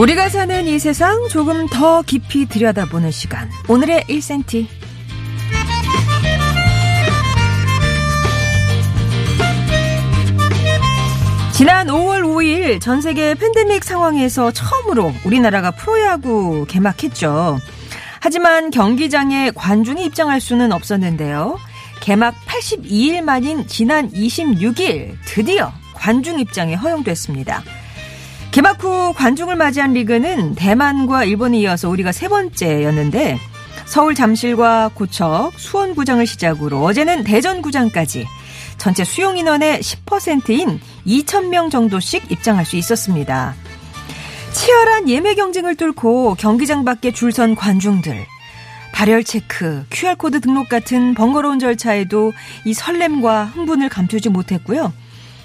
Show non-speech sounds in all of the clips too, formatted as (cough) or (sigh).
우리가 사는 이 세상 조금 더 깊이 들여다보는 시간. 오늘의 1cm. 지난 5월 5일 전 세계 팬데믹 상황에서 처음으로 우리나라가 프로야구 개막했죠. 하지만 경기장에 관중이 입장할 수는 없었는데요. 개막 82일 만인 지난 26일 드디어 관중 입장이 허용됐습니다. 개막 후 관중을 맞이한 리그는 대만과 일본에 이어서 우리가 세 번째였는데 서울 잠실과 고척, 수원구장을 시작으로 어제는 대전구장까지 전체 수용 인원의 10%인 2,000명 정도씩 입장할 수 있었습니다. 치열한 예매 경쟁을 뚫고 경기장 밖에 줄 선 관중들. 발열 체크, QR코드 등록 같은 번거로운 절차에도 이 설렘과 흥분을 감추지 못했고요.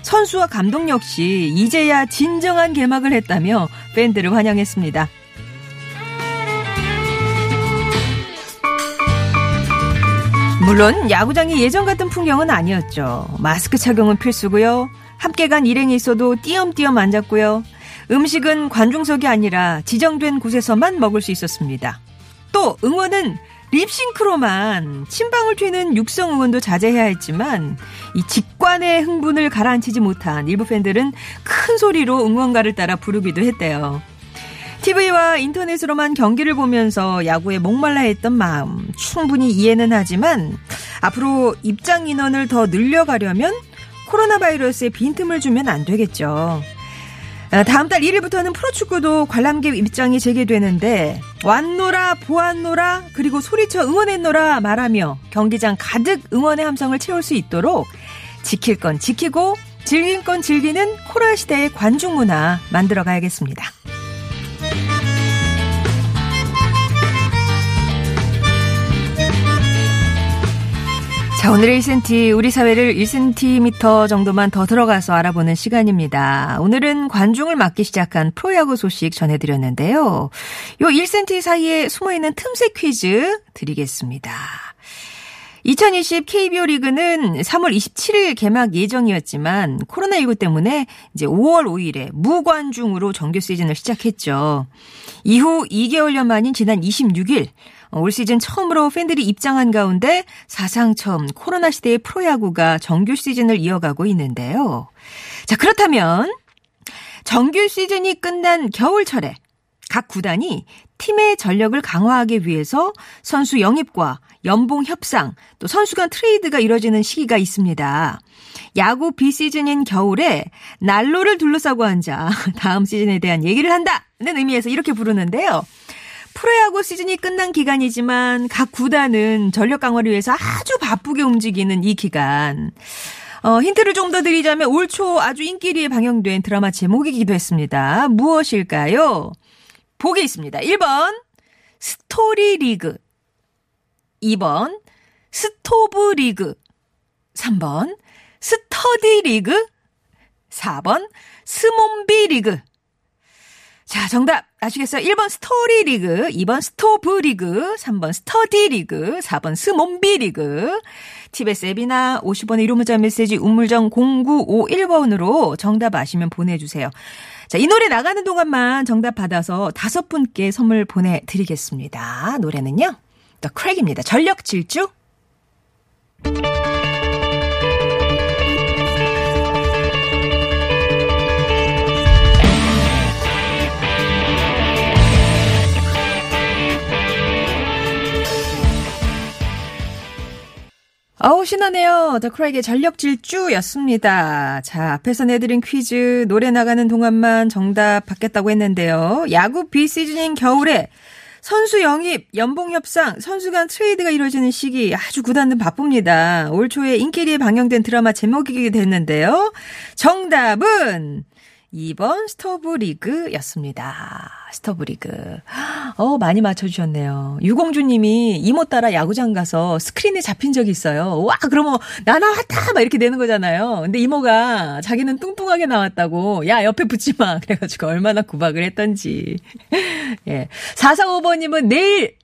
선수와 감독 역시 이제야 진정한 개막을 했다며 팬들을 환영했습니다. 물론 야구장이 예전 같은 풍경은 아니었죠. 마스크 착용은 필수고요. 함께 간 일행이 있어도 띄엄띄엄 앉았고요. 음식은 관중석이 아니라 지정된 곳에서만 먹을 수 있었습니다. 또 응원은 립싱크로만 침방울 튀는 육성 응원도 자제해야 했지만 이 직관의 흥분을 가라앉히지 못한 일부 팬들은 큰 소리로 응원가를 따라 부르기도 했대요. TV와 인터넷으로만 경기를 보면서 야구에 목말라 했던 마음 충분히 이해는 하지만 앞으로 입장 인원을 더 늘려가려면 코로나 바이러스에 빈틈을 주면 안 되겠죠. 아, 다음 달 1일부터는 프로축구도 관람객 입장이 재개되는데 왔노라 보았노라 그리고 소리쳐 응원했노라 말하며 경기장 가득 응원의 함성을 채울 수 있도록 지킬 건 지키고 즐길 건 즐기는 코로나 시대의 관중 문화 만들어 가야겠습니다. 자, 오늘의 1cm, 우리 사회를 1cm 정도만 더 들어가서 알아보는 시간입니다. 오늘은 관중을 맡기 시작한 프로야구 소식 전해드렸는데요. 요 1cm 사이에 숨어있는 틈새 퀴즈 드리겠습니다. 2020 KBO 리그는 3월 27일 개막 예정이었지만 코로나19 때문에 이제 5월 5일에 무관중으로 정규 시즌을 시작했죠. 이후 2개월여 만인 지난 26일 올 시즌 처음으로 팬들이 입장한 가운데 사상 처음 코로나 시대의 프로야구가 정규 시즌을 이어가고 있는데요. 자, 그렇다면 정규 시즌이 끝난 겨울철에 각 구단이 팀의 전력을 강화하기 위해서 선수 영입과 연봉 협상, 또 선수 간 트레이드가 이뤄지는 시기가 있습니다. 야구 비시즌인 겨울에 난로를 둘러싸고 앉아 (laughs) 다음 시즌에 대한 얘기를 한다는 의미에서 이렇게 부르는데요. 프로야구 시즌이 끝난 기간이지만 각 구단은 전력 강화를 위해서 아주 바쁘게 움직이는 이 기간. 어, 힌트를 좀 더 드리자면 올 초 아주 인기리에 방영된 드라마 제목이기도 했습니다. 무엇일까요? 보기 있습니다. 1번 스토리 리그 2번 스토브 리그 3번 스터디 리그 4번 스몸비 리그 자, 정답 아시겠어요? 1번 스토리 리그, 2번 스토브 리그, 3번 스터디 리그, 4번 스몸비 리그. TBS 앱이나 50원의 유료 문자 메시지 우물정 0951번으로 정답 아시면 보내주세요. 자, 이 노래 나가는 동안만 정답 받아서 다섯 분께 선물 보내드리겠습니다. 노래는요? 더 크랙입니다. 전력 질주. 어우, 신나네요. 더 크라이의 전력 질주였습니다. 자, 앞에서 내드린 퀴즈, 노래 나가는 동안만 정답 받겠다고 했는데요. 야구 비시즌인 겨울에 선수 영입, 연봉 협상, 선수 간 트레이드가 이루어지는 시기 아주 구단은 바쁩니다. 올 초에 인기리에 방영된 드라마 제목이기도 했는데요. 정답은 2번 스토브 리그였습니다. 스토브 리그. 어, 많이 맞춰주셨네요. 유공주 님이 이모 따라 야구장 가서 스크린에 잡힌 적이 있어요. 와, 그러면 나 나왔다! 막 이렇게 되는 거잖아요. 근데 이모가 자기는 뚱뚱하게 나왔다고, 야, 옆에 붙지 마. (laughs) 그래가지고 얼마나 구박을 했던지. (laughs) 예. 445번님은 내일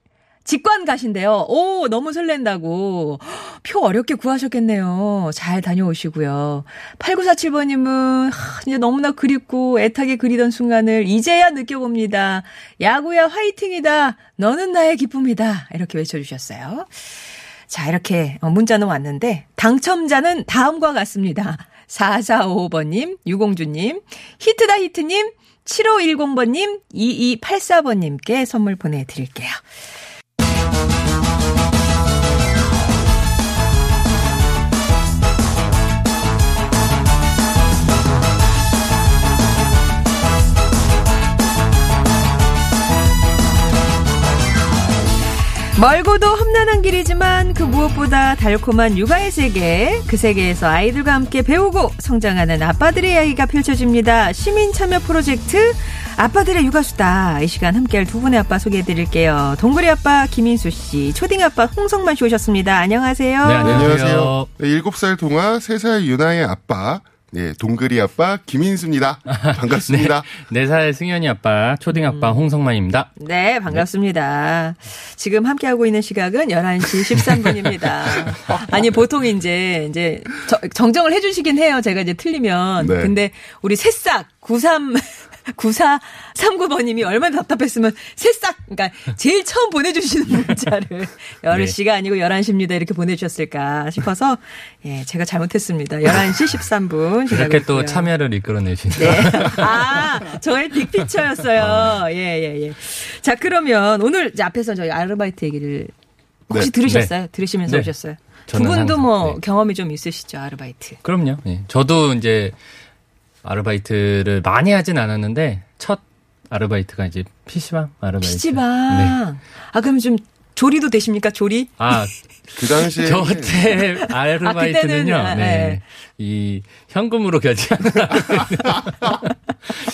직관 가신대요. 오, 너무 설렌다고. 표 어렵게 구하셨겠네요. 잘 다녀오시고요. 8947번님은 이제 너무나 그립고 애타게 그리던 순간을 이제야 느껴봅니다. 야구야 화이팅이다. 너는 나의 기쁨이다. 이렇게 외쳐주셨어요. 자, 이렇게 어, 문자는 왔는데 당첨자는 다음과 같습니다. 4455번님, 유공주님, 히트다 히트님, 7510번님, 2284번님께 선물 보내드릴게요. 멀고도 험난한 길이지만 그 무엇보다 달콤한 육아의 세계, 그 세계에서 아이들과 함께 배우고 성장하는 아빠들의 이야기가 펼쳐집니다. 시민 참여 프로젝트 아빠들의 육아수다. 이 시간 함께할 두 분의 아빠 소개해 드릴게요. 동그리 아빠 김인수 씨, 초딩 아빠 홍성만 씨 오셨습니다. 안녕하세요. 네, 안녕하세요. 안녕하세요. 네, 7살 동화, 3살 유나의 아빠, 네, 동그리 아빠 김인수입니다. (laughs) 반갑습니다. 네살 승현이 아빠, 초딩 아빠 홍성만입니다. 네, 반갑습니다. 지금 함께하고 있는 시각은 11시 13분입니다. (laughs) 아니, 보통 이제, 이제, 저- 정정을 해주시긴 해요. 제가 이제 틀리면. 네. 근데 우리 새싹, 93, 9439번님이 얼마나 답답했으면 새싹, 그러니까 제일 처음 보내주시는 (laughs) 문자를 10시가 아니고 11시입니다. 이렇게 보내주셨을까 싶어서, 예, 제가 잘못했습니다. 11시 13분. 이렇게 또 참여를 이끌어내신. 네. 아, 저의 빅피처였어요. 예, 예, 예. 자, 그러면 오늘 앞에서 저희 아르바이트 얘기를 혹시 네. 들으셨어요? 들으시면서 네. 오셨어요? 두 분도 항상, 뭐 네. 경험이 좀 있으시죠, 아르바이트. 그럼요. 예. 저도 이제 아르바이트를 많이 하진 않았는데 첫 아르바이트가 이제 PC방 아르바이트. PC방. 네. 아, 그럼 좀 조리도 되십니까, 조리? 아, 그 당시에 저 때 (laughs) 아르바이트는요. 아, 네. 네. 이 현금으로 결제하는 (laughs)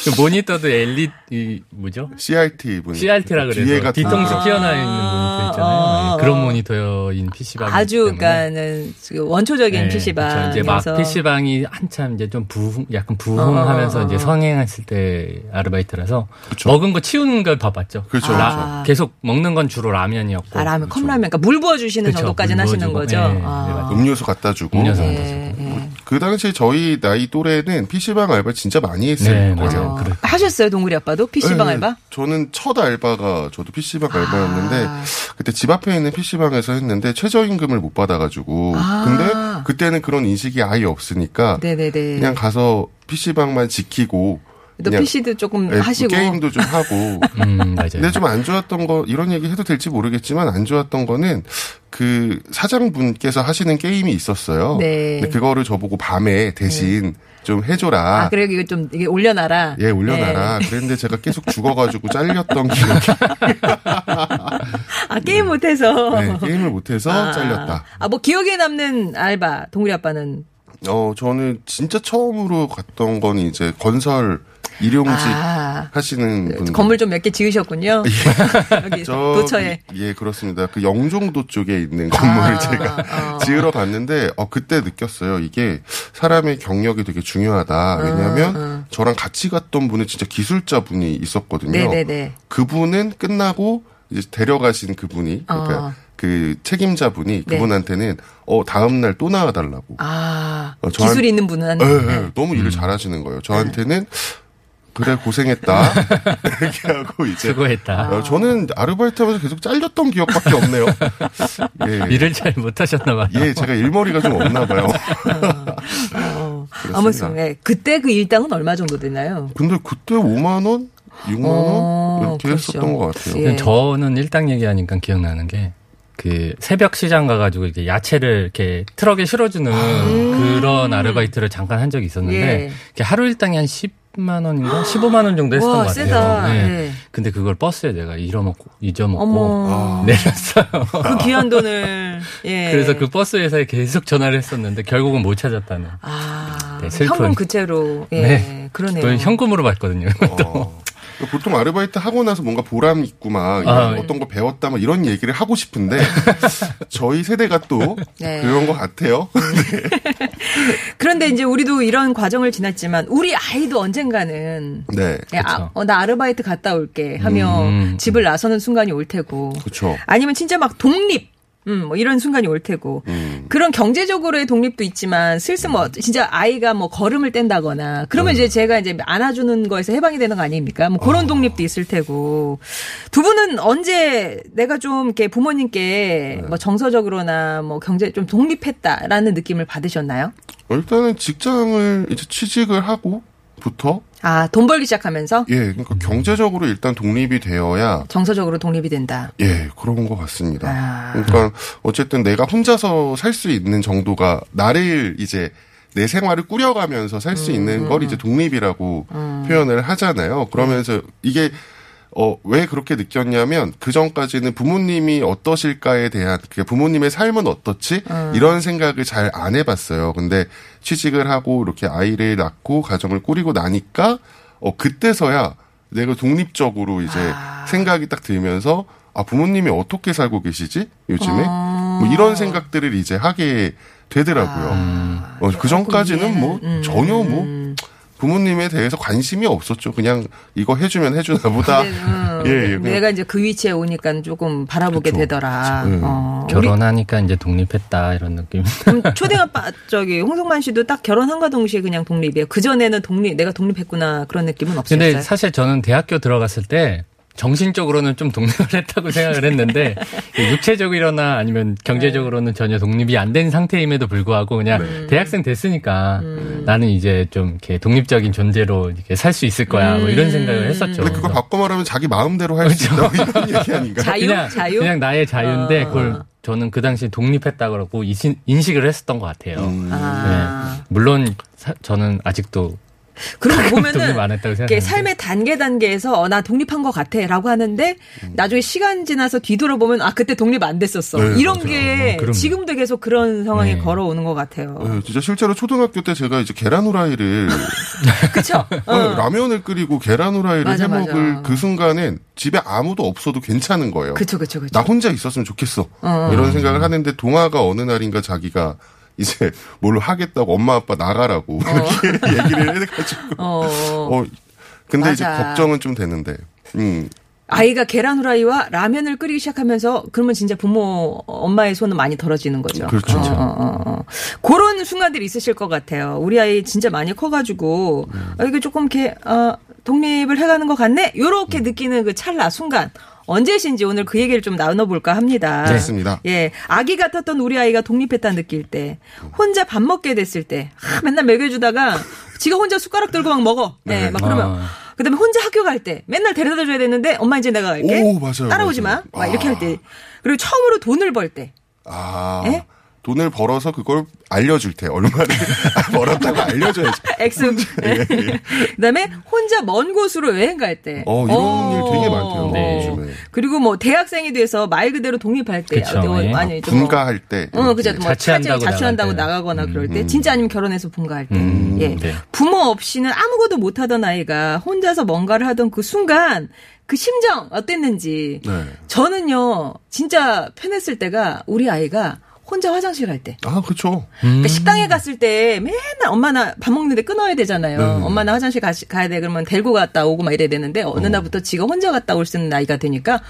그 모니터도 LED 이 뭐죠? CRT 분 CRT라 그래서 뒤에가 뒤통수 아. 튀어나와 있는 모니터 있잖아요. 아. 예, 그런 모니터인 PC방. 아주, 그러니까는 그 원초적인 PC방. 네, 이제 막 PC방이 한참 이제 좀 부흥, 약간 부흥하면서 어. 이제 성행했을 때 아르바이트라서 그쵸. 먹은 거 치우는 걸 봐봤죠. 그렇죠, 라- 그렇죠. 계속 먹는 건 주로 라면이었고. 아, 라면, 컵라면. 그러니까 물 부어주시는 그쵸, 정도까지는 물 하시는. 거죠? 네, 아. 네. 음료수 갖다 주고 음료수 갖다 예, 예. 그 당시 저희 나이 또래는 PC방 알바 진짜 많이 했을 네, 거예요. 맞아요. 어, 그래. 하셨어요, 동구리 아빠도? PC방 네, 알바? 저는 첫 알바가 저도 PC방 알바였는데 아. 그때 집 앞에 있는 PC방에서 했는데 최저임금을 못 받아가지고 아. 근데 그때는 그런 인식이 아예 없으니까 네네네. 그냥 가서 PC방만 지키고 또 PC도 조금 예, 하시고. 게임도 좀 하고 (laughs) 음, 맞아요. 근데 좀 안 좋았던 거 이런 얘기 해도 될지 모르겠지만 안 좋았던 거는 그 사장분께서 하시는 게임이 있었어요. 네. 근데 그거를 저보고 밤에 대신 좀 해줘라. 아, 그래, 이거 좀, 이게 올려놔라. 예, 올려놔라. 네. 그랬는데 제가 계속 (laughs) 죽어가지고 잘렸던 기억이. 아, 게임 못해서. 네, 게임을 못해서 아. 잘렸다. 아, 뭐, 기억에 남는 알바, 동구리 아빠는. 어, 저는 진짜 처음으로 갔던 건 이제 건설 일용직 아, 하시는 분. 건물 좀 몇 개 지으셨군요. (laughs) 여기 저, 도처에. 예, 그렇습니다. 그 영종도 쪽에 있는 건물을 아, 제가 어. (laughs) 지으러 갔는데, 어, 그때 느꼈어요. 이게 사람의 경력이 되게 중요하다. 왜냐면 음. 저랑 같이 갔던 분은 진짜 기술자 분이 있었거든요. 네네네. 그분은 끝나고 이제 데려가신 그분이, 그러니까 어. 그 책임자 분이 네. 그분한테는 어, 다음 날 또 나와달라고. 아, 어, 저한- 기술이 있는 분은. 예, 예, 네. 너무 일을 잘하시는 거예요. 저한테는 그래 고생했다 (laughs) (laughs) 이렇게 하고 이제 수고했다. 어, 저는 아르바이트 하면서 계속 잘렸던 기억밖에 없네요. (laughs) 예. 일을 잘 못하셨나 봐요. 예, 제가 일머리가 좀 없나 봐요. 어. 아무튼, 네. 그때 그 일당은 얼마 정도 되나요? 근데 그때 5만 원, 6만 원 어, 이렇게 그렇죠. 했었던 것 같아요. 예. 저는 일당 얘기하니까 기억나는 게, 그, 새벽 시장 가가지고 이렇게 야채를 이렇게 트럭에 실어주는 그런 아르바이트를 잠깐 한 적이 있었는데, 예. 이렇게 하루 일당이 한 10, 10만 원인가 15만 원 정도 했었던 와, 것 같아요. 세다. 네. 네. 근데 그걸 버스에 내가 잊어먹고 잊어먹고 어머. 내렸어요. (laughs) 그 귀한 돈을 예. 그래서 그 버스 회사에 계속 전화를 했었는데 결국은 못 찾았다는. 아, 네. 현금 그채로 예. 네. 그러네요. 또 현금으로 받거든요. 어. (laughs) 보통 아르바이트 하고 나서 뭔가 보람 있고 막 아, 어떤 거 배웠다 막 이런 얘기를 하고 싶은데 (laughs) 저희 세대가 또 네. 그런 것 같아요. (laughs) 그런데 이제 우리도 이런 과정을 지났지만 우리 아이도 언젠가는 네, 야, 아, 어, 나 아르바이트 갔다 올게 하며 음. 집을 나서는 순간이 올 테고 그렇죠. 아니면 진짜 막 독립 음, 뭐 이런 순간이 올 테고 음. 그런 경제적으로의 독립도 있지만 슬슬 뭐 진짜 아이가 뭐 걸음을 뗀다거나 그러면 음. 이제 제가 이제 안아주는 거에서 해방이 되는 거 아닙니까? 뭐 그런 독립도 있을 테고 두 분은 언제 내가 좀 이렇게 부모님께 네. 뭐 정서적으로나 뭐 경제 좀 독립했다라는 느낌을 받으셨나요? 일단은 직장을 이제 취직을 하고 부터 아, 돈 벌기 시작하면서 예, 그러니까 경제적으로 일단 독립이 되어야 정서적으로 독립이 된다. 예, 그런 것 같습니다. 아. 그러니까 어쨌든 내가 혼자서 살 수 있는 정도가 나를 이제 내 생활을 꾸려가면서 살수 있는 걸 이제 독립이라고 표현을 하잖아요. 그러면서 이게 어, 왜 그렇게 느꼈냐면, 그 전까지는 부모님이 어떠실까에 대한, 그 부모님의 삶은 어떻지? 이런 생각을 잘 안 해봤어요. 근데 취직을 하고, 이렇게 아이를 낳고, 가정을 꾸리고 나니까, 어, 그때서야 내가 독립적으로 이제 생각이 딱 들면서, 아, 부모님이 어떻게 살고 계시지? 요즘에? 뭐 이런 생각들을 이제 하게 되더라고요. 어, 그 전까지는 뭐, 전혀 뭐, 부모님에 대해서 관심이 없었죠. 그냥 이거 해주면 해주나 보다. 근데, 음, 예, 예. 내가 이제 그 위치에 오니까 조금 바라보게 그쵸. 되더라. 음. 어, 결혼하니까 이제 독립했다 이런 느낌. 그럼 초등아빠 저기 홍성만 씨도 딱 결혼한과 동시에 그냥 독립이에요. 그 전에는 독립 내가 독립했구나 그런 느낌은 없었어요. 근데 사실 저는 대학교 들어갔을 때 정신적으로는 좀 독립을 (laughs) 했다고 생각을 했는데 육체적이거나 아니면 경제적으로는 전혀 독립이 안 된 상태임에도 불구하고 그냥 네. 대학생 됐으니까 음. 나는 이제 좀 이렇게 독립적인 존재로 이렇게 살 수 있을 거야 뭐 이런 생각을 했었죠. 근데 그걸 바꿔 말하면 자기 마음대로 할 수 있다. 이런 얘기 아닌가? 자유 그냥, 자유 그냥 나의 자유인데 어. 그걸 저는 그 당시 독립했다 그러고 인식을 했었던 것 같아요. 음. 아. 네. 물론 사- 저는 아직도 안 보면은 이게. 삶의 단계 단계에서 어, 나 독립한 것 같아라고 하는데 나중에 시간 지나서 뒤돌아보면 아 그때 독립 안 됐었어 네, 이런 맞아요. 게 어. 지금도 계속 그런 상황이 네. 걸어오는 것 같아요. 네, 진짜 실제로 초등학교 때 제가 이제 계란 후라이를 (laughs) 그쵸? 어, 라면을 끓이고 계란 후라이를 맞아, 해 먹을 맞아. 그 순간엔 집에 아무도 없어도 괜찮은 거예요. 그쵸 그쵸 그쵸. 나 혼자 있었으면 좋겠어. 어. 이런 생각을 하는데 동아가 어느 날인가 자기가 이제 뭘 하겠다고 엄마 아빠 나가라고 이렇게 (laughs) 얘기를 해가지고 어. 어 근데 이제 맞아. 걱정은 좀 되는데 음 아이가 계란 후라이와 라면을 끓이기 시작하면서 그러면 진짜 부모 엄마의 손은 많이 덜어지는 거죠. 그렇죠. 어, 어, 어, 어. 그런 순간들이 있으실 것 같아요. 우리 아이 진짜 많이 커가지고 아, 이게 조금 이렇게 어, 독립을 해가는 것 같네. 요렇게 느끼는 그 찰나 순간. 언제신지 오늘 그 얘기를 좀 나눠볼까 합니다. 좋습니다. 예, 아기 같았던 우리 아이가 독립했다 느낄 때, 혼자 밥 먹게 됐을 때, 아, 맨날 먹여주다가 지가 혼자 숟가락 들고 막 먹어. 네, 네. 막 그러면 아. 그다음에 혼자 학교 갈 때 맨날 데려다 줘야 되는데 엄마 이제 내가 이렇게 오, 맞아요, 따라오지 맞아요. 마. 막 이렇게 아. 할 때. 그리고 처음으로 돈을 벌 때. 아. 예? 돈을 벌어서 그걸 알려줄 테 얼마를 (laughs) 벌었다고 알려줘야지. 액수. (laughs) 그다음에 혼자 먼 곳으로 여행 갈 때. 어, 이런 일 되게 많대요. 네. 요즘에. 그리고 뭐 대학생이 돼서 말 그대로 독립할 때. 그쵸, 어, 예. 아니 좀 뭐, 분가할 때. 어, 그죠. 뭐 자취한다고 자취, 자취한다고. 나가거나 그럴 때, 진짜 아니면 결혼해서 분가할 때, 음, 예, 네. 부모 없이는 아무것도 못하던 아이가 혼자서 뭔가를 하던 그 순간 그 심정 어땠는지. 네. 저는요, 진짜 편했을 때가 우리 아이가 혼자 화장실 갈 때. 아, 그쵸. 그러니까 식당에 갔을 때 맨날 엄마 나 밥 먹는데 끊어야 되잖아요. 엄마 나 화장실 가, 가야 돼. 그러면 데리고 갔다 오고 막 이래야 되는데 어느 날부터 지가 혼자 갔다 올 수 있는 나이가 되니까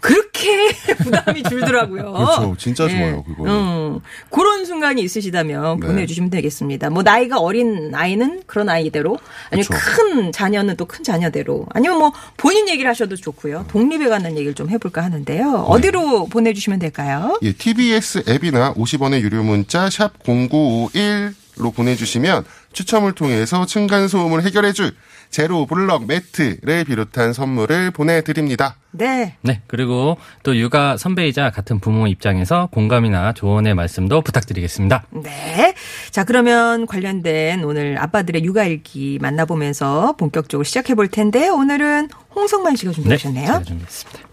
그렇게 (laughs) 부담이 줄더라고요. 그렇죠. 진짜 좋아요, 그거는. 음, 그런 순간이 있으시다면 네. 보내주시면 되겠습니다. 뭐 나이가 어린 아이는 그런 아이대로, 아니면 그쵸. 큰 자녀는 또 큰 자녀대로, 아니면 뭐 본인 얘기를 하셔도 좋고요. 독립에 관한 얘기를 좀 해볼까 하는데요. 어디로 보내주시면 될까요? 예, TBS 앱이나 50원의 유료 문자 샵0951 보내주시면 추첨을 통해서 층간소음을 해결해줄 제로 블럭 매트를 비롯한 선물을 보내드립니다. 네. 네, 그리고 또 육아 선배이자 같은 부모 입장에서 공감이나 조언의 말씀도 부탁드리겠습니다. 네. 자, 그러면 관련된 오늘 아빠들의 육아 일기 만나보면서 본격적으로 시작해 볼 텐데 오늘은 홍성만 씨가 네, 준비하셨네요. 제가 준비했습니다.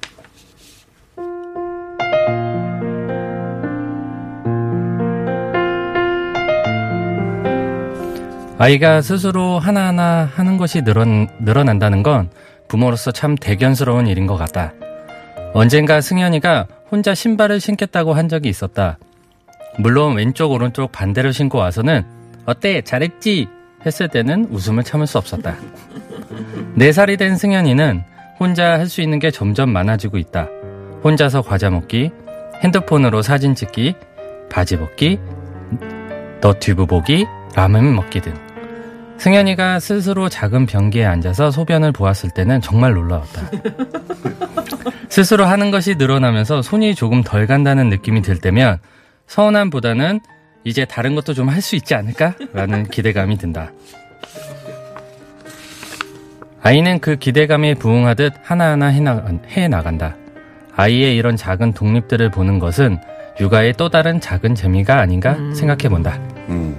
아이가 스스로 하나하나 하는 것이 늘어, 늘어난다는 건 부모로서 참 대견스러운 일인 것 같다. 언젠가 승현이가 혼자 신발을 신겠다고 한 적이 있었다. 물론 왼쪽 오른쪽 반대로 신고 와서는 어때 잘했지 했을 때는 웃음을 참을 수 없었다. (laughs) 네 살이 된 승현이는 혼자 할 수 있는 게 점점 많아지고 있다. 혼자서 과자 먹기, 핸드폰으로 사진 찍기, 바지 벗기, 너 튜브 보기, 라면 먹기 등. 승현이가 스스로 작은 변기에 앉아서 소변을 보았을 때는 정말 놀라웠다. (laughs) 스스로 하는 것이 늘어나면서 손이 조금 덜 간다는 느낌이 들 때면 서운함보다는 이제 다른 것도 좀 할 수 있지 않을까라는 (laughs) 기대감이 든다. 아이는 그 기대감에 부응하듯 하나하나 해나, 해나간다. 아이의 이런 작은 독립들을 보는 것은 육아의 또 다른 작은 재미가 아닌가 생각해 본다. 음.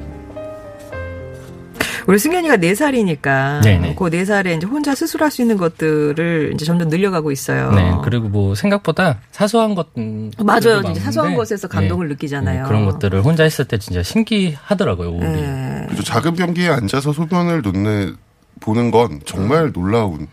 우리 승현이가 네살이니까 네네. 그 네살에 이제 혼자 스스로 할 수 있는 것들을 이제 점점 늘려가고 있어요. 네, 그리고 뭐 생각보다 사소한 것 음, 맞아요. 진짜 사소한 것에서 감동을 네, 느끼잖아요. 네, 그런 것들을 혼자 했을 때 진짜 신기하더라고요. 우리. 네. 그죠. 작은 변기에 앉아서 소변을 놓는 보는 건 정말 놀라운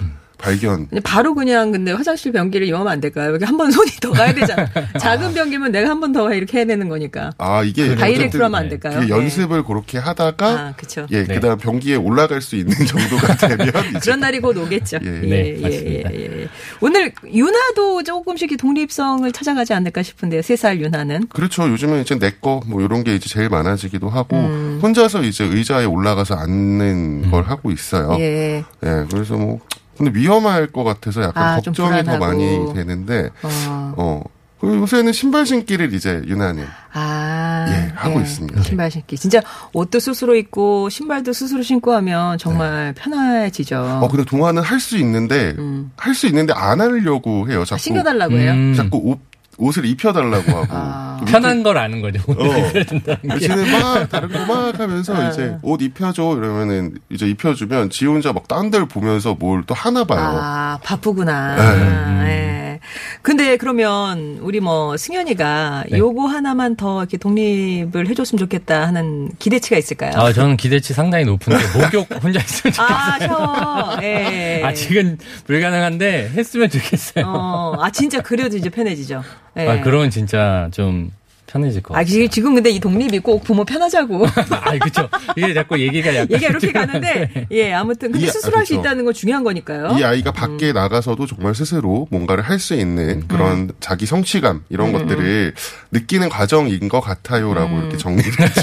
발견. 바로 그냥 근데 화장실 변기를 이용하면 안 될까요? 여기 한 번 손이 더 가야 되잖아. (laughs) 작은 변기면 내가 한 번 더 이렇게 해야 되는 거니까. 아 이게 다이렉트로 어쨌든 하면 안 될까요? 그 네. 연습을 그렇게 하다가 아, 그쵸. 예 네. 그다음 변기에 올라갈 수 있는 (laughs) 정도가 되면 (laughs) 그런 날이 곧 오겠죠. 예. 네, 맞습니다. 예. 오늘 윤아도 조금씩 이 독립성을 찾아가지 않을까 싶은데요. 세살 윤아는. 그렇죠. 요즘에 이제 내 거 뭐 이런 게 이제 제일 많아지기도 하고 음. 혼자서 이제 의자에 올라가서 앉는 걸 하고 있어요. 예. 예. 그래서 뭐 근데 위험할 것 같아서 약간 아, 좀 걱정이 더. 많이 되는데 어. 어 그리고 요새는 신발 신기를 이제 유난히 아. 예, 하고 있습니다. 신발 신기. 진짜 옷도 스스로 입고 신발도 스스로 신고 하면 정말 편해지죠. 어 근데 동화는 할 수 있는데 음. 할수 있는데 안 하려고 해요. 자꾸 신겨달라고 해요. 음, 자꾸 옷 옷을 입혀달라고 하고 아. 그 편한 걸 아는 거죠. 어. 지는 막 다른 거 막 하면서 아. 이제 옷 입혀줘 이러면은 이제 입혀주면 지 혼자 막 딴 데를 보면서 뭘 또 하나 봐요. 아, 바쁘구나. 네. 예. 근데 그러면 우리 뭐 승현이가 네. 요거 하나만 더 이렇게 독립을 해줬으면 좋겠다 하는 기대치가 있을까요? 아, 저는 기대치 상당히 높은데 목욕 혼자 했으면 좋겠어요. 아, 샤워. 예. 아, 지금 불가능한데 했으면 좋겠어요. 어, 아, 진짜 그래도 이제 편해지죠. 예. 아, 그러면 진짜 좀 편해질 것 아, 같아요. 지금 지금 근데 이 독립이 꼭 부모 편하자고. (laughs) 아, 그쵸. 이게 자꾸 얘기가 약간. 얘기가 이렇게 가는데, 예, 아무튼. 근데 이- 스스로 할수 그렇죠. 있다는 건 중요한 거니까요. 이 아이가 밖에 나가서도 정말 스스로 뭔가를 할 수 있는 그런 자기 성취감 이런 것들을 느끼는 과정인 것 같아요라고 이렇게 정리를 했죠.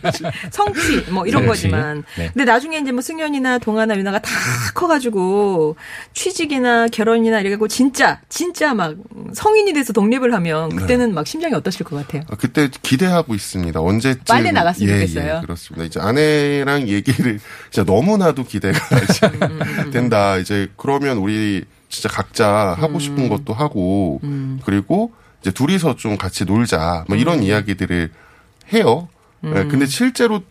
(laughs) 성취 뭐 이런 성취. 거지만 네. 근데 나중에 이제 뭐 승현이나 동아나 유나가 다 커가지고 취직이나 결혼이나 이래갖고 진짜 진짜 막 성인이 돼서 독립을 하면 네. 그때는 막 심정이 어떠실 것 같아요? 아, 그때 기대하고 있습니다. 언제쯤 빨리 나갔으면 예, 좋겠어요. 예, 그렇습니다. 이제 아내랑 얘기를 (laughs) 진짜 너무나도 기대가 (laughs) 이제 음, 된다. 이제 그러면 우리 진짜 각자 하고 음. 싶은 것도 하고 그리고 이제 둘이서 좀 같이 놀자. 뭐 음. 이런 이야기들을 해요. 예, 근데 실제로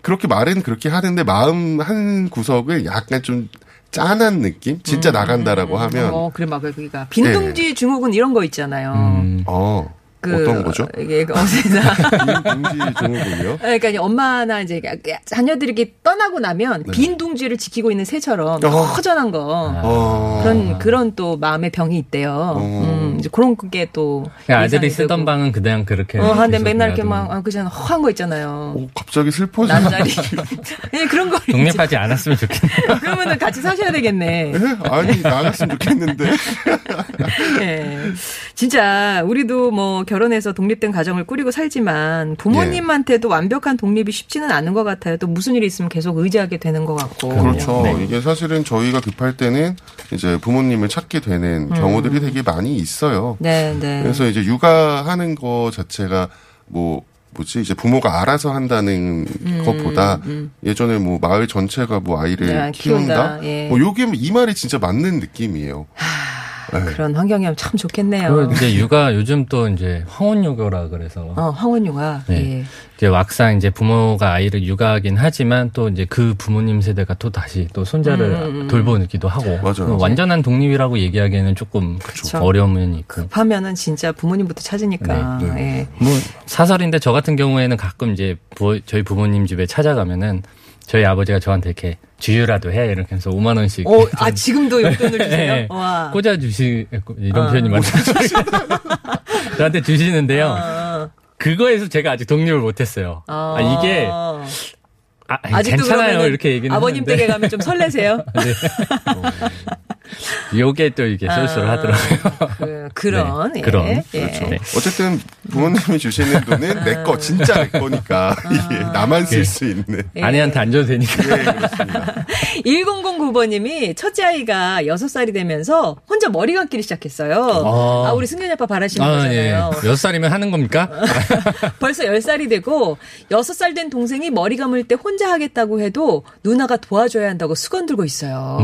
그렇게 말은 그렇게 하는데 마음 한 구석을 약간 좀 짠한 느낌? 진짜 나간다라고 하면 음. 어 그래 막 그러니까 빈둥지 증후군 이런 거 있잖아요. 음, 어 그 어떤 거죠? 이게 어디나 빈둥지 증후군이요? 그러니까 이제 엄마나 이제 자녀들이 이렇게 떠나고 나면 네. 빈 둥지를 지키고 있는 새처럼 어. 허전한 거. 어. 그런 그런 또 마음의 병이 있대요. 어. 음, 이제 그런 게또 그냥 아들이 쓰던 되고. 방은 그냥 그렇게. 어, 한데 계속 맨날 이렇게. 막 아, 그냥 허한 거 있잖아요. 오, 갑자기 슬퍼져. 남자리. 그냥 그런 거. 독립하지 않았으면 좋겠네요. 그러면은 같이 사셔야 되겠네. 예? 아니 나갔으면 좋겠는데. (laughs) 예. 진짜 우리도 뭐 결혼해서 독립된 가정을 꾸리고 살지만 부모님한테도 완벽한 독립이 쉽지는 않은 것 같아요. 또 무슨 일이 있으면 계속 의지하게 되는 것 같고. 그렇죠. 네. 이게 사실은 저희가 급할 때는 이제 부모님을 찾게 되는 경우들이 되게 많이 있어요. 네, 네. 그래서 이제 육아하는 거 자체가 뭐 뭐지 이제 부모가 알아서 한다는 것보다 예전에 뭐 마을 전체가 뭐 아이를 음, 야, 키운다. 키운다. 예. 뭐 요게 이 말이 진짜 맞는 느낌이에요. 네. 그런 환경이면 참 좋겠네요. 그리고 이제 육아 요즘 또 이제 황혼 육아라 그래서 어, 황혼 육아. 네. 예. 이제 막상 이제 부모가 아이를 육아하긴 하지만 또 이제 그 부모님 세대가 또 다시 또 손자를 돌보기도 하고 맞아요. 뭐 완전한 독립이라고 얘기하기에는 조금 그쵸. 면이 있고 급하면은 진짜 부모님부터 찾으니까. 네, 예. 뭐 사설인데 저 같은 경우에는 가끔 이제 부- 저희 부모님 집에 찾아가면은 저희 아버지가 저한테 이렇게 주유라도 해 이렇게 해서 5만 원씩 어, 아 지금도 용돈을 (laughs) 주세요? 네. 와. 꽂아 주시 이런 어. 표현이 맞나요? (laughs) 저한테 주시는데요. 어. 그거에서 제가 아직 독립을 못했어요. 아, 이게 아, 아직도 괜찮아요 이렇게 얘기는 아버님 댁에 가면 좀 설레세요? (laughs) (laughs) 요게 또 이게 쏠쏠 하더라고요. 그, 그런. (laughs) 네, 예. 그런. 예. 그렇죠. 네. 어쨌든 부모님이 주시는 돈은 내거 진짜 내 거니까 (laughs) 이게 나만 쓸 예. 수 있는. 예. 아내한테 안 줘도 되니까. 네 그렇습니다. 1009번님이 첫째 아이가 6살이 되면서 혼자 머리 감기를 시작했어요. 아. 아, 우리 승현이 아빠 바라시는 아, 예. 거잖아요. 여섯 살이면 하는 겁니까? 벌써 10살이 되고 6살 된 동생이 머리 감을 때 혼자 하겠다고 해도 누나가 도와줘야 한다고 수건 들고 있어요.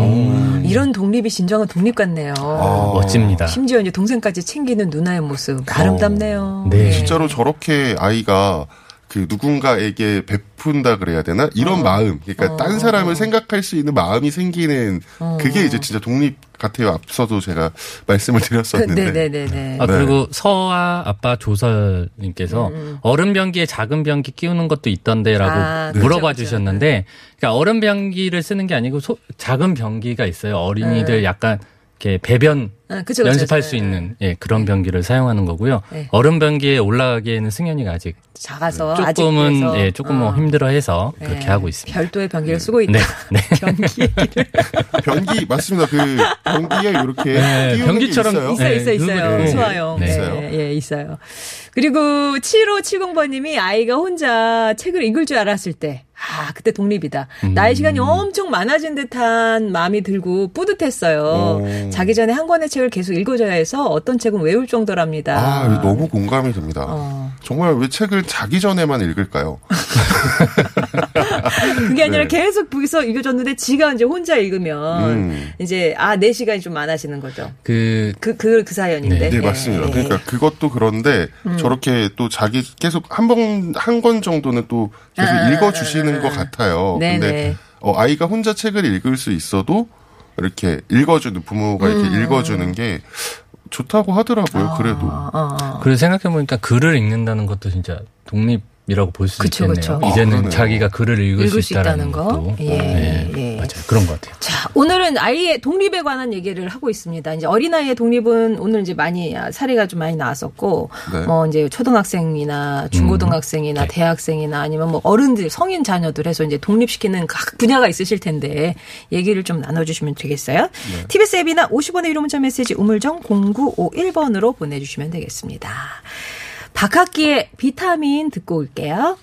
이런 독립이 진정한 독립 같네요. 아, 멋집니다. 심지어 이제 동생까지 챙기는 누나의 모습 아름답네요. 네. 예. 진짜로 저렇게 아이가 그 누군가에게 베푼다 그래야 되나 어. 이런 마음 그러니까 딴 사람을 생각할 수 있는 마음이 생기는 어. 그게 이제 진짜 독립 같아요 앞서도 제가 말씀을 그, 드렸었는데 (laughs) 네네네네. 아, 네. 그리고 서아 아빠 조설님께서 얼음 변기에 작은 변기 끼우는 것도 있던데라고 아, 물어봐 그렇죠, 주셨는데, 그러니까 얼음 변기를 쓰는 게 아니고 소- 작은 변기가 있어요. 어린이들 약간 이렇게 배변 아, 그쵸, 연습할 그쵸. 수 있는 예, 그런 변기를 사용하는 거고요. 네. 얼음 변기에 올라가기에는 승현이가 아직 작아서 조금은 아직 예, 조금 뭐 어. 힘들어해서 그렇게 네. 하고 있습니다. 별도의 변기를 쓰고 있다. 네, (laughs) 네. 변기 얘기를. (laughs) 변기 맞습니다 그 변기에 이렇게 네, 변기처럼 게 있어요. 있어, 네, 있어, 있어요. 네. 네. 있어요. 예, 있어요. 그리고 7570번님이 아이가 혼자 책을 읽을 줄 알았을 때, 아, 그때 독립이다. 음. 나의 시간이 엄청 많아진 듯한 마음이 들고 뿌듯했어요. 오. 자기 전에 한 권의 책을 계속 읽어줘야 해서 어떤 책은 외울 정도랍니다. 아 너무 공감이 됩니다. 어. 정말 왜 책을 자기 전에만 읽을까요? (laughs) 그게 아니라 네. 계속 거기서 읽어줬는데 지가 이제 혼자 읽으면 음. 이제 아, 내 시간이 좀 많아지는 거죠. 그 그, 그, 그 사연인데. 네, 맞습니다. 예, 예. 그러니까 그것도 그런데 음. 저렇게 또 자기 계속 한 번, 한 권 정도는 또 계속 아, 읽어주시는 것 같아요. 네, 근데 네. 어, 아이가 혼자 책을 읽을 수 있어도 이렇게 읽어주는, 부모가 이렇게 음. 읽어주는 게 좋다고 하더라고요, 그래도. 어, 어. 그리고 생각해 보니까 글을 읽는다는 것도 진짜 독립 이라고 볼 수 있겠네요. 그쵸. 아, 이제는 그러네요. 자기가 글을 읽을, 읽을 수수 있다는 있다는 거? 예, 네, 예. 맞아요. 그런 것 같아요. 자, 오늘은 아이의 독립에 관한 얘기를 하고 있습니다. 이제 어린아이의 독립은 오늘 이제 많이 사례가 좀 많이 나왔었고, 네. 뭐 이제 초등학생이나 중고등학생이나 네. 대학생이나 아니면 뭐 어른들, 성인 자녀들 해서 이제 독립시키는 각 분야가 있으실 텐데, 얘기를 좀 나눠주시면 되겠어요? TBS 앱이나 50원의 유료 문자 메시지 우물정 0951번으로 보내주시면 되겠습니다. 박학기의 비타민 듣고 올게요.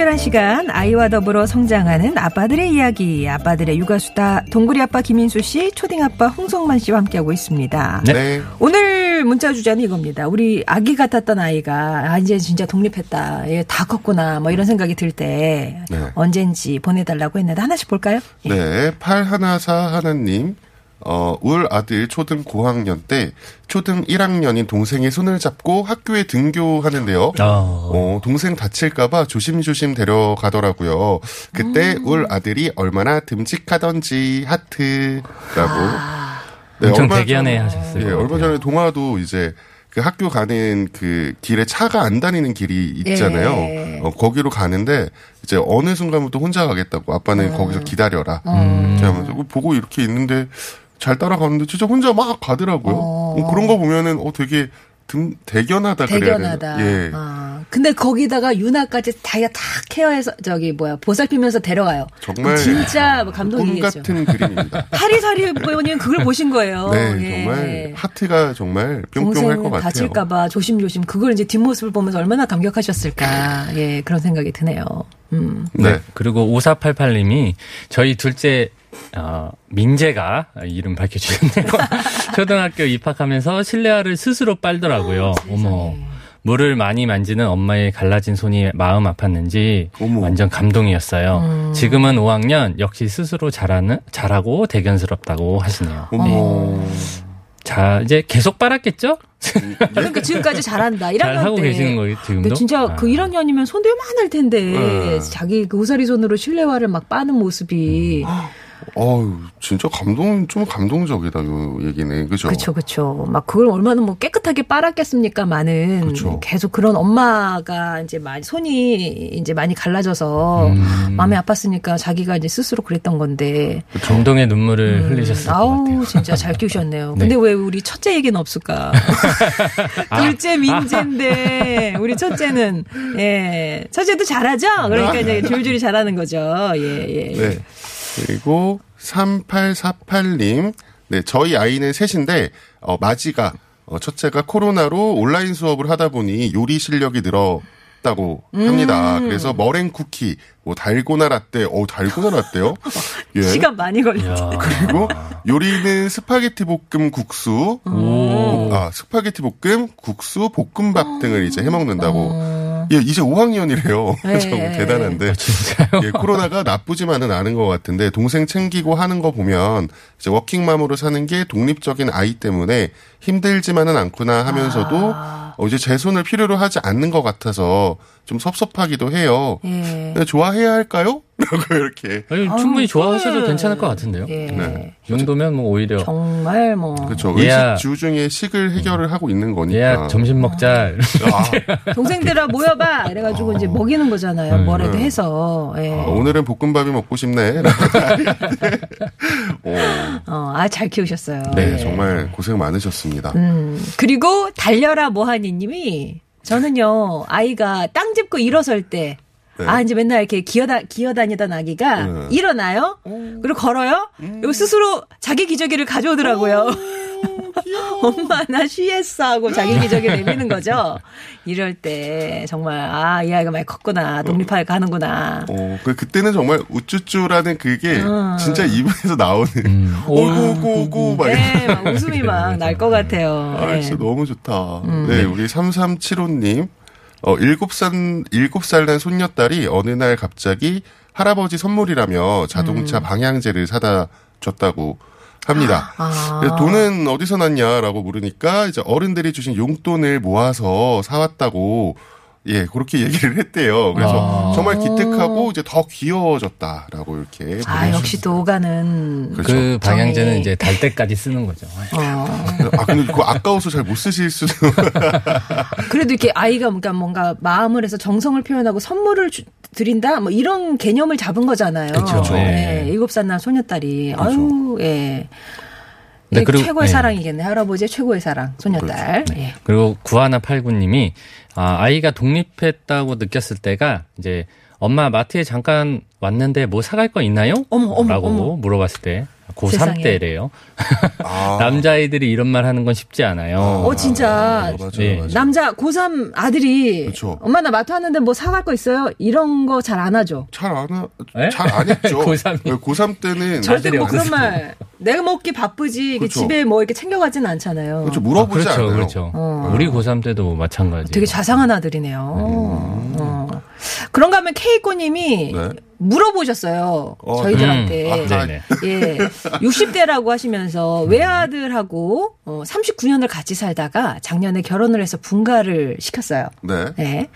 특별한 시간 아이와 더불어 성장하는 아빠들의 이야기 아빠들의 육아수다 동구리 아빠 김인수 씨 초딩 아빠 홍성만 씨와 함께하고 있습니다. 네. 네. 오늘 문자 주제는 이겁니다. 우리 아기 같았던 아이가 아 이제 진짜 독립했다. 얘다 컸구나. 뭐 이런 생각이 들때 네. 언젠지 보내달라고 했는데 하나씩 볼까요? 예. 네, 8144 하나님. 어, 울 아들 초등 고학년 때 초등 1학년인 동생의 손을 잡고 학교에 등교하는데요. 아, 어, 동생 다칠까봐 조심조심 데려가더라고요. 그때 음. 울 아들이 얼마나 듬직하던지 하트라고. 네, 엄청 얼마 대견해 전- 하셨을 예, 것 얼마. 전에 동화도 이제 그 학교 가는 그 길에 차가 안 다니는 길이 있잖아요. 예. 어, 거기로 가는데 이제 어느 순간부터 혼자 가겠다고 아빠는 거기서 기다려라. 음. 이렇게 하면서 그거 보고 이렇게 있는데 잘 따라가는데 진짜 혼자 막 가더라고요. 어. 어, 그런 거 보면은 어 되게 등, 대견하다 그래야 대견하다. 되나? 예. 아, 근데 거기다가 유나까지 자기가 다 케어해서 저기 뭐야 보살피면서 데려가요. 정말 진짜 뭐꿈 감동이겠죠. 같은 그림입니다. (laughs) 하리사리 부모님 그걸 보신 거예요. 네, 예. 정말 하트가 정말 뿅뿅할 것 같아요. 다칠까봐 조심조심 그걸 이제 뒷모습을 보면서 얼마나 감격하셨을까. 예, 그런 생각이 드네요. 음. 네. 네. 그리고 5488님이 저희 둘째 어, 민재가 이름 밝혀주셨네요. (laughs) 초등학교 입학하면서 실내화를 스스로 빨더라고요. 어머. 물을 많이 만지는 엄마의 갈라진 손이 마음 아팠는지 어머. 완전 감동이었어요. 음. 지금은 5학년 역시 스스로 잘하는 잘하고 대견스럽다고 하시네요. 어머. 자 이제 계속 빨았겠죠? 그러니까 지금까지 잘한다. 1학년 잘 하고 때. 계시는 거예요 지금도. 근데 진짜 아. 그 1학년이면 손도 요만할 텐데 네. 자기 그 우사리 손으로 실내화를 막 빠는 모습이 어우, 진짜 감동, 좀 감동적이다, 요 얘기는. 그죠? 그렇죠, 그렇죠. 막 그걸 얼마나 뭐 깨끗하게 빨았겠습니까만은 그쵸. 계속 그런 엄마가 이제 많이 손이 이제 많이 갈라져서 음. 마음이 아팠으니까 자기가 이제 스스로 그랬던 건데. 정동의 눈물을 음, 흘리셨을 것 아우 같아요. 진짜 잘 키우셨네요. (laughs) 네. 근데 왜 우리 첫째 얘기는 없을까? (laughs) 둘째 민재인데 우리 첫째는 예 첫째도 잘하죠. 그러니까 이제 줄줄이 잘하는 거죠. 예 예. 네. 그리고 3848님. 네, 저희 아이는 셋인데, 어, 맏이가, 어, 첫째가 코로나로 온라인 수업을 하다 보니 요리 실력이 늘었다고 합니다. 음. 그래서 머랭 쿠키, 뭐 달고나 라떼, 어, 달고나 라떼요? (laughs) 예. 시간 많이 걸려. 이야. 그리고 요리는 스파게티 볶음 국수, 오. 아, 스파게티 볶음, 국수, 볶음밥 등을 이제 해 먹는다고. 어. 예, 이제 5학년이래요. (laughs) 네. 정말 대단한데. 진짜요? 예, 코로나가 나쁘지만은 않은 것 같은데 동생 챙기고 하는 거 보면 이제 워킹맘으로 사는 게 독립적인 아이 때문에 힘들지만은 않구나 하면서도 아. 어, 이제 제 손을 필요로 하지 않는 것 같아서 좀 섭섭하기도 해요. 예. 근데 좋아해야 할까요? (laughs) 라고 이렇게. 아니, 충분히 좋아하셔도. 괜찮을 것 같은데요. 예. 네. 이 정도면 뭐 오히려 정말 뭐 그렇죠. 얘야. 의식주 중에 식을 해결을 하고 있는 거니까. 얘야 점심 먹자. 아, 동생들아 모여봐 이래가지고 이제 먹이는 거잖아요. 음. 뭐라도 해서. 예. 아, 오늘은 볶음밥이 먹고 싶네. (laughs) 어, 어, 아, 잘 키우셨어요. 네, 예. 정말 고생 많으셨습니다. 음, 그리고 달려라 모하니 님이 저는요 아이가 땅 짚고 일어설 때. 네. 아, 이제 맨날 이렇게 기어다, 기어다니던 아기가 네. 일어나요? 그리고 걸어요? 음. 그리고 스스로 자기 기저귀를 가져오더라고요. (laughs) 엄마, 나 쉬했어. 하고 자기 기저귀 (laughs) 내미는 거죠. 이럴 때 정말, 아, 이 아이가 많이 컸구나. 독립하게 가는구나. 어, 그, 그때는 정말 우쭈쭈라는 그게 음. 진짜 입에서 나오는 음. (laughs) 오구오구오구 막 네, 막 웃음이 막 날 것 같아요. 아, 네. 진짜 너무 좋다. 네, 우리 3375님. 어, 7살, 7살 난 손녀딸이 어느 날 갑자기 할아버지 선물이라며 자동차 음. 방향제를 사다 줬다고 합니다. 아. 돈은 어디서 났냐라고 물으니까 이제 어른들이 주신 용돈을 모아서 사왔다고 예, 그렇게 얘기를 했대요. 그래서 아. 정말 기특하고 이제 더 귀여워졌다라고 이렇게. 아, 역시 또 오가는. 그렇죠. 그 방향제는 정이. 이제 달 때까지 쓰는 거죠. 어. 아, 근데 그거 아까워서 잘 못 쓰실 수도. (laughs) 그래도 이렇게 아이가 그러니까 뭔가 마음을 해서 정성을 표현하고 선물을 주- 드린다 뭐 이런 개념을 잡은 거잖아요. 네. 네. 일곱 살 난 소녀딸이 그렇죠. 아유 예. 네, 그리고- 최고의 네. 사랑이겠네. 할아버지의 최고의 사랑 소녀딸. 예. 그리고 구하나89님이 아, 아이가 독립했다고 느꼈을 때가 이제 엄마 마트에 잠깐 왔는데 뭐 사갈 거 있나요? 어머, 어머, 라고 어머. 물어봤을 때 고3 세상에. 때래요. (laughs) 아. 남자아이들이 이런 말 하는 건 쉽지 않아요. 어 진짜 맞아요, 네. 맞아요. 남자 고3 아들이 그쵸. 엄마 나 마트 왔는데 뭐 사갈 거 있어요? 이런 거 잘 안 하죠. 잘 안, 하, 에? 잘안 했죠. (laughs) 고3이. 네, 고3 때는. 절대 뭐 그런. 말 내가 먹기 바쁘지 이게 그쵸. 집에 뭐 이렇게 챙겨가지는 않잖아요. 그렇죠. 아, 물어보지 그렇죠, 않아요. 그렇죠. 어. 우리 고3 때도 뭐 마찬가지. 되게 자상한 아들이네요. 어. 그런가 하면 케이코님이 네. 물어보셨어요. 어, 저희들한테. 음. 아, 네네. 예. 60대라고 하시면서 외아들하고 어, 39년을 같이 살다가 작년에 결혼을 해서 분가를 시켰어요. 네. 예.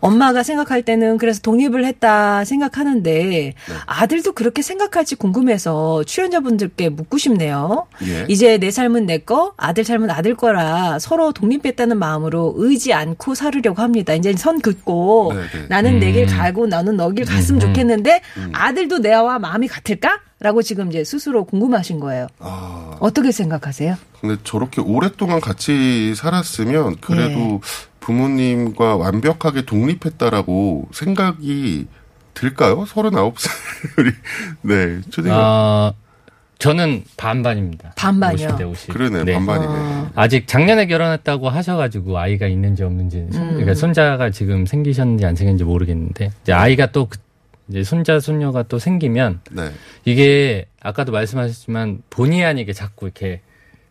엄마가 생각할 때는 그래서 독립을 했다 생각하는데 네. 아들도 그렇게 생각할지 궁금해서 출연자분들께 묻고 싶네요. 예. 이제 내 삶은 내 거, 아들 삶은 아들 거라 서로 독립했다는 마음으로 의지 않고 살으려고 합니다. 이제 선 긋고 네, 네. 나는 내길 음. 가고 나는 너 길 갔으면 좋겠는데 아들도 내와 마음이 같을까? 라고 지금 이제 스스로 궁금하신 거예요. 아, 어떻게 생각하세요? 근데 저렇게 오랫동안 같이 살았으면 그래도 예. 부모님과 완벽하게 독립했다라고 생각이 들까요? 39살 (laughs) 우리 네 초딩 어, 저는 반반입니다. 반반이요? 50대 50. 그러네 네. 반반이네. 어. 아직 작년에 결혼했다고 하셔가지고 아이가 있는지 없는지 그러니까 손자가 지금 생기셨는지 안 생겼는지 모르겠는데 이제 아이가 또 그- 이제 손자 손녀가 또 생기면 네. 이게 아까도 말씀하셨지만 본의 아니게 자꾸 이렇게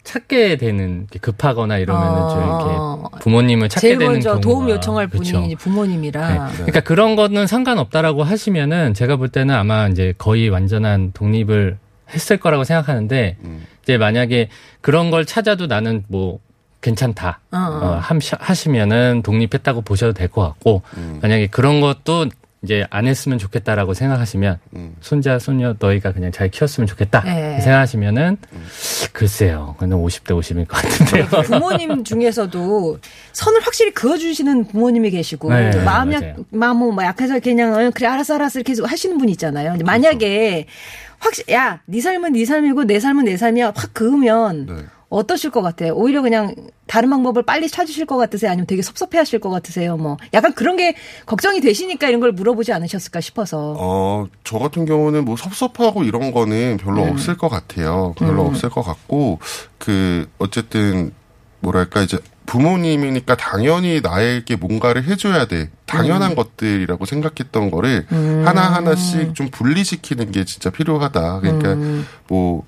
찾게 되는 급하거나 이러면은 좀 어. 이렇게 부모님을 찾게 제일 되는 먼저 경우가 도움 요청할 분이 그쵸. 이제 부모님이라. 네. 그러니까 그런 거는 상관없다라고 하시면은 제가 볼 때는 아마 이제 거의 완전한 독립을 했을 거라고 생각하는데 음. 이제 만약에 그런 걸 찾아도 나는 뭐 괜찮다 어, 어. 어, 함- 하시면은 독립했다고 보셔도 될 것 같고 음. 만약에 그런 것도 이제 안 했으면 좋겠다라고 생각하시면 음. 손자 손녀 너희가 그냥 잘 키웠으면 좋겠다 네. 생각하시면은 음. 글쎄요 그는 50대 50일 것 같은데요. 부모님 중에서도 선을 확실히 그어주시는 부모님이 계시고 네, 또 마음 약. 마음 뭐 약해서 그냥 어, 그래 알았어 알았어 이렇게 하시는 분 있잖아요. 근데 만약에 확실 야 네 삶은 네 삶이고 내 삶은 내 삶이야 확 그으면 네. 어떠실 것 같아요? 오히려 그냥 다른 방법을 빨리 찾으실 것 같으세요? 아니면 되게 섭섭해 하실 것 같으세요? 뭐 약간 그런 게 걱정이 되시니까 이런 걸 물어보지 않으셨을까 싶어서. 어, 저 같은 경우는 뭐 섭섭하고 이런 거는 별로 음. 없을 것 같아요. 별로 없을 것 같고, 그, 어쨌든, 뭐랄까, 이제 부모님이니까 당연히 나에게 뭔가를 해줘야 돼. 당연한 음. 것들이라고 생각했던 거를 하나하나씩 좀 분리시키는 게 진짜 필요하다. 그러니까 음. 뭐,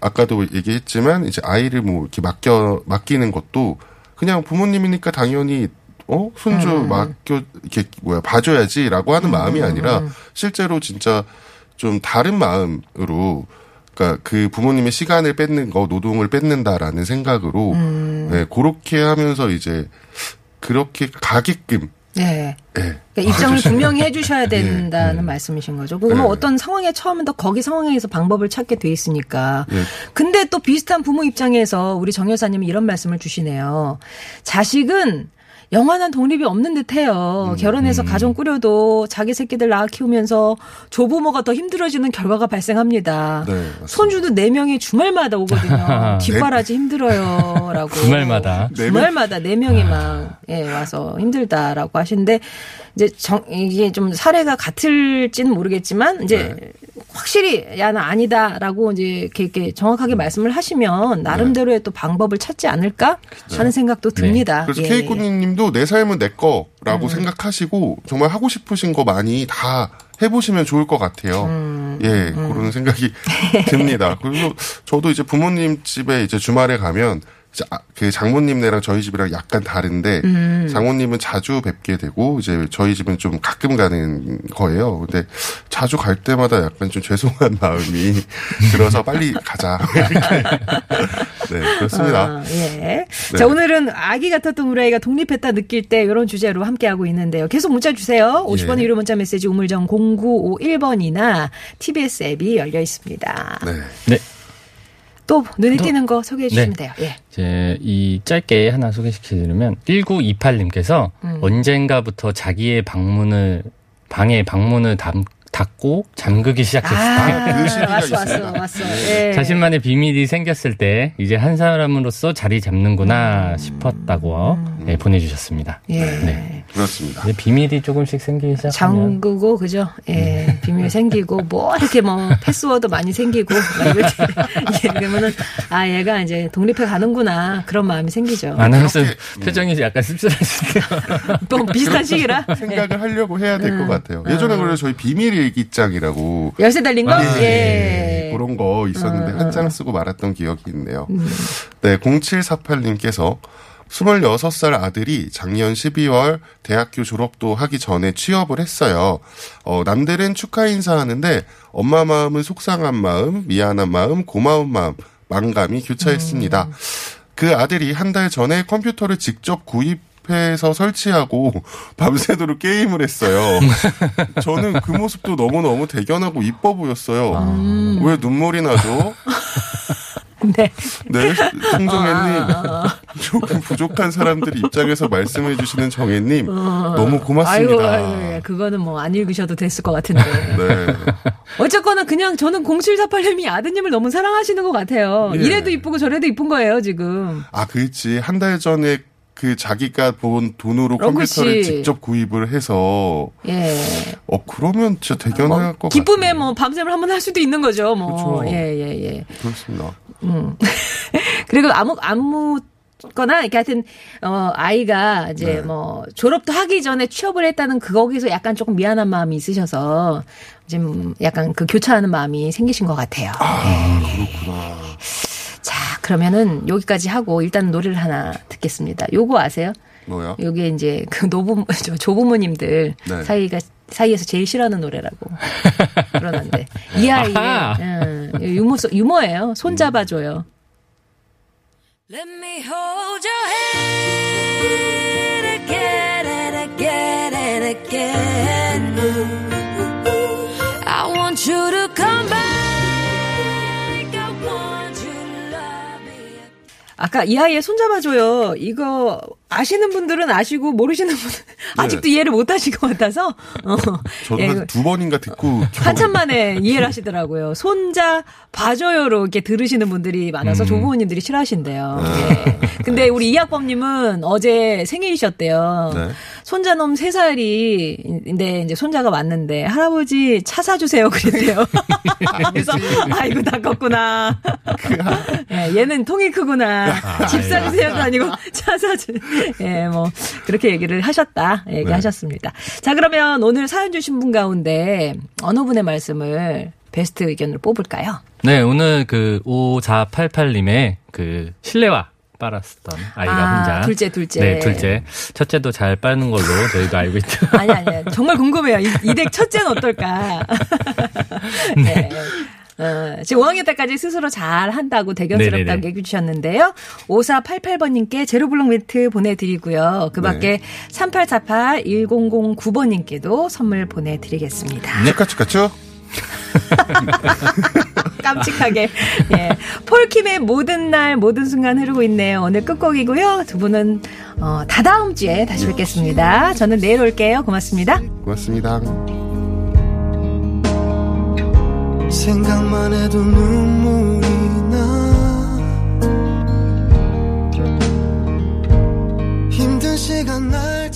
아까도 얘기했지만, 이제 아이를 뭐 이렇게 맡겨, 맡기는 것도 그냥 부모님이니까 당연히 어 손주 음. 맡겨 이렇게 뭐야 봐줘야지라고 하는 마음이 아니라 실제로 진짜 좀 다른 마음으로 그러니까 그 부모님의 시간을 뺏는 거 노동을 뺏는다라는 생각으로 음. 네, 그렇게 하면서 이제 그렇게 가게끔 네. 예. 그러니까 입장을. 분명히 (laughs) 해주셔야 된다는 예. 말씀이신 거죠. 그러면 네. 어떤 상황에 더 거기 상황에서 방법을 찾게 돼 있으니까. 예. 근데 또 비슷한 부모 입장에서 우리 정 여사님이 이런 말씀을 주시네요. 자식은 영원한 독립이 없는 듯해요. 결혼해서 가정 꾸려도 자기 새끼들 낳아 키우면서 조부모가 더 힘들어지는 결과가 발생합니다. 네. 손주도 네 명이 주말마다 오거든요. (laughs) 뒷바라지 힘들어요라고. (laughs) 주말마다. 네 주말마다 네 명이 막 예, 와서 힘들다라고 하시는데 이제 정 이게 좀 사례가 같을지는 모르겠지만 이제 네. 확실히 야 나 아니다라고 이제 이렇게, 이렇게 정확하게 말씀을 하시면 나름대로의 또 방법을 찾지 않을까 하는 생각도 듭니다. 그래서 예. 케이코님도 내 삶은 내 거라고 생각하시고 정말 하고 싶으신 거 많이 다 해보시면 좋을 것 같아요. 예, 그런 생각이 (laughs) 듭니다. 그리고 저도 이제 부모님 집에 이제 주말에 가면 이제 아, 그 장모님네랑 저희 집이랑 약간 다른데 장모님은 자주 뵙게 되고 이제 저희 집은 좀 가끔 가는 거예요. 근데 자주 갈 때마다 약간 좀 죄송한 (laughs) 마음이 들어서 빨리 가자. (laughs) 네, 그렇습니다. 아, 예. 자, 오늘은 아기 같았던 우리 아이가 독립했다 느낄 때 이런 주제로 함께 하고 있는데요. 계속 문자 주세요. 50번의 예. 유료 문자 메시지 우물정 0951번이나 TBS 앱이 열려 있습니다. 네. 네. 또 눈에 또- 띄는 거 소개해 주시면 네. 돼요. 예. 이제 이 짧게 하나 소개시켜드리면 1928님께서 음. 언젠가부터 자기의 방문을 방에 방문을 닫, 닫고 잠그기 시작했다. (laughs) 그 시기가 왔어, 왔어. 왔어. 예. 자신만의 비밀이 생겼을 때 이제 한 사람으로서 자리 잡는구나 싶었다고 예, 보내주셨습니다. 음. 예. 네. 그렇습니다. 이제 비밀이 조금씩 생기기 시작하면 잠그고 그죠? 예, 비밀 생기고 뭐 이렇게 뭐 패스워드 많이 생기고 예, 그러면은 (laughs) 아 얘가 이제 독립해 가는구나 그런 마음이 생기죠. 아나운서 그렇게, 표정이 약간 씁쓸하시네요. (laughs) 또 비슷한 시기라 예. 생각을 하려고 해야 될 음. 것 같아요. 예전에 그래서 저희 비밀 일기장이라고 열쇠 달린 거? 예, 예. 그런 거 있었는데 한장 쓰고 말았던 기억이 있네요. 네, 0748님께서 26살 아들이 작년 12월 대학교 졸업도 하기 전에 취업을 했어요. 어, 남들은 축하 인사하는데 엄마 마음은 속상한 마음, 미안한 마음, 고마운 마음, 망감이 교차했습니다. 그 아들이 한 달 전에 컴퓨터를 직접 구입 해서 설치하고 (laughs) 밤새도록 게임을 했어요. (laughs) 저는 그 모습도 너무너무 대견하고 이뻐 보였어요. 왜 눈물이 나죠? (laughs) 네. 네, 송정혜님. 조금 부족한 사람들 입장에서 말씀해 주시는 정혜님. 너무 고맙습니다. 아이고, 아이고, 예. 그거는 뭐 안 읽으셔도 됐을 것 같은데. 네. 어쨌거나 그냥 저는 0748님이 아드님을 너무 사랑하시는 것 같아요. 예. 이래도 이쁘고 저래도 이쁜 거예요, 지금. 아, 그렇지. 한 달 전에 그 자기가 본 돈으로 어, 컴퓨터를 그치. 직접 구입을 해서 예. 어 그러면 진짜 대견할 것 기쁨에 같아요. 뭐 밤샘을 한번 할 수도 있는 거죠, 뭐. 그쵸. 예, 예, 예. 그렇습니다. (laughs) 그리고 아무 아무 거나 이렇게 하여튼 어 아이가 이제 네. 뭐 졸업도 하기 전에 취업을 했다는 그 거기서 약간 조금 미안한 마음이 있으셔서 지금 약간 그 교차하는 마음이 생기신 것 같아요. 아, 그렇구나. 자 그러면은 여기까지 하고 일단 노래를 하나 듣겠습니다. 요거 아세요? 뭐야? 요게 이제 그 노부 (laughs) 저 조부모님들 네. 사이가 사이에서 제일 싫어하는 노래라고 (laughs) 그러는데 이 아이의. 음, 유머 유머예요. 손 잡아줘요. Let me hold your hand 아까 이 아이의 손 잡아줘요. 이거 아시는 분들은 아시고 모르시는 분은 (laughs) 아직도 이해를 못 하실 것 같아서 어, 저도 예, 한두 번인가 듣고 한참 만에 이해를 하시더라고요. 손자 봐줘요로 이렇게 들으시는 분들이 많아서 조부모님들이 싫어하신대요. 예. 근데 우리 이학범님은 어제 생일이셨대요. 네. 손자놈 세살이인데 이제 손자가 왔는데 할아버지 차 사주세요 그랬대요. (laughs) 그래서 아이고 다 컸구나. 예, 얘는 통이 크구나. 집 사주세요도 아니고 차 사주. (laughs) 예, 뭐 그렇게 얘기를 하셨다 얘기하셨습니다. 자 그러면 오늘 사연 주신 분 가운데 어느 분의 말씀을 베스트 의견으로 뽑을까요? 네, 오늘 그 5488님의 그 실내화 빨았었던 아이가 아, 혼자. 둘째, 둘째. 네, 둘째. 첫째도 잘 빠는 걸로 저희도 알고 있죠. (laughs) 아니 아니 정말 궁금해요. 이, 이댁 첫째는 어떨까? (laughs) 네. 어, 지금 5학년 때까지 스스로 잘 한다고 대견스럽다고. 얘기해 주셨는데요. 5488번님께 제로블록 매트 보내드리고요. 그 밖에 네. 3848 1009번님께도 선물 보내드리겠습니다. 치카치카츄? (laughs) 깜찍하게. 예. 폴킴의 모든 날, 모든 순간 흐르고 있네요. 오늘 끝곡이고요. 두 분은, 어, 다다음 주에 다시 뵙겠습니다. 저는 내일 올게요. 고맙습니다. 고맙습니다. 생각만 해도 눈물이 나. 힘든 시간 날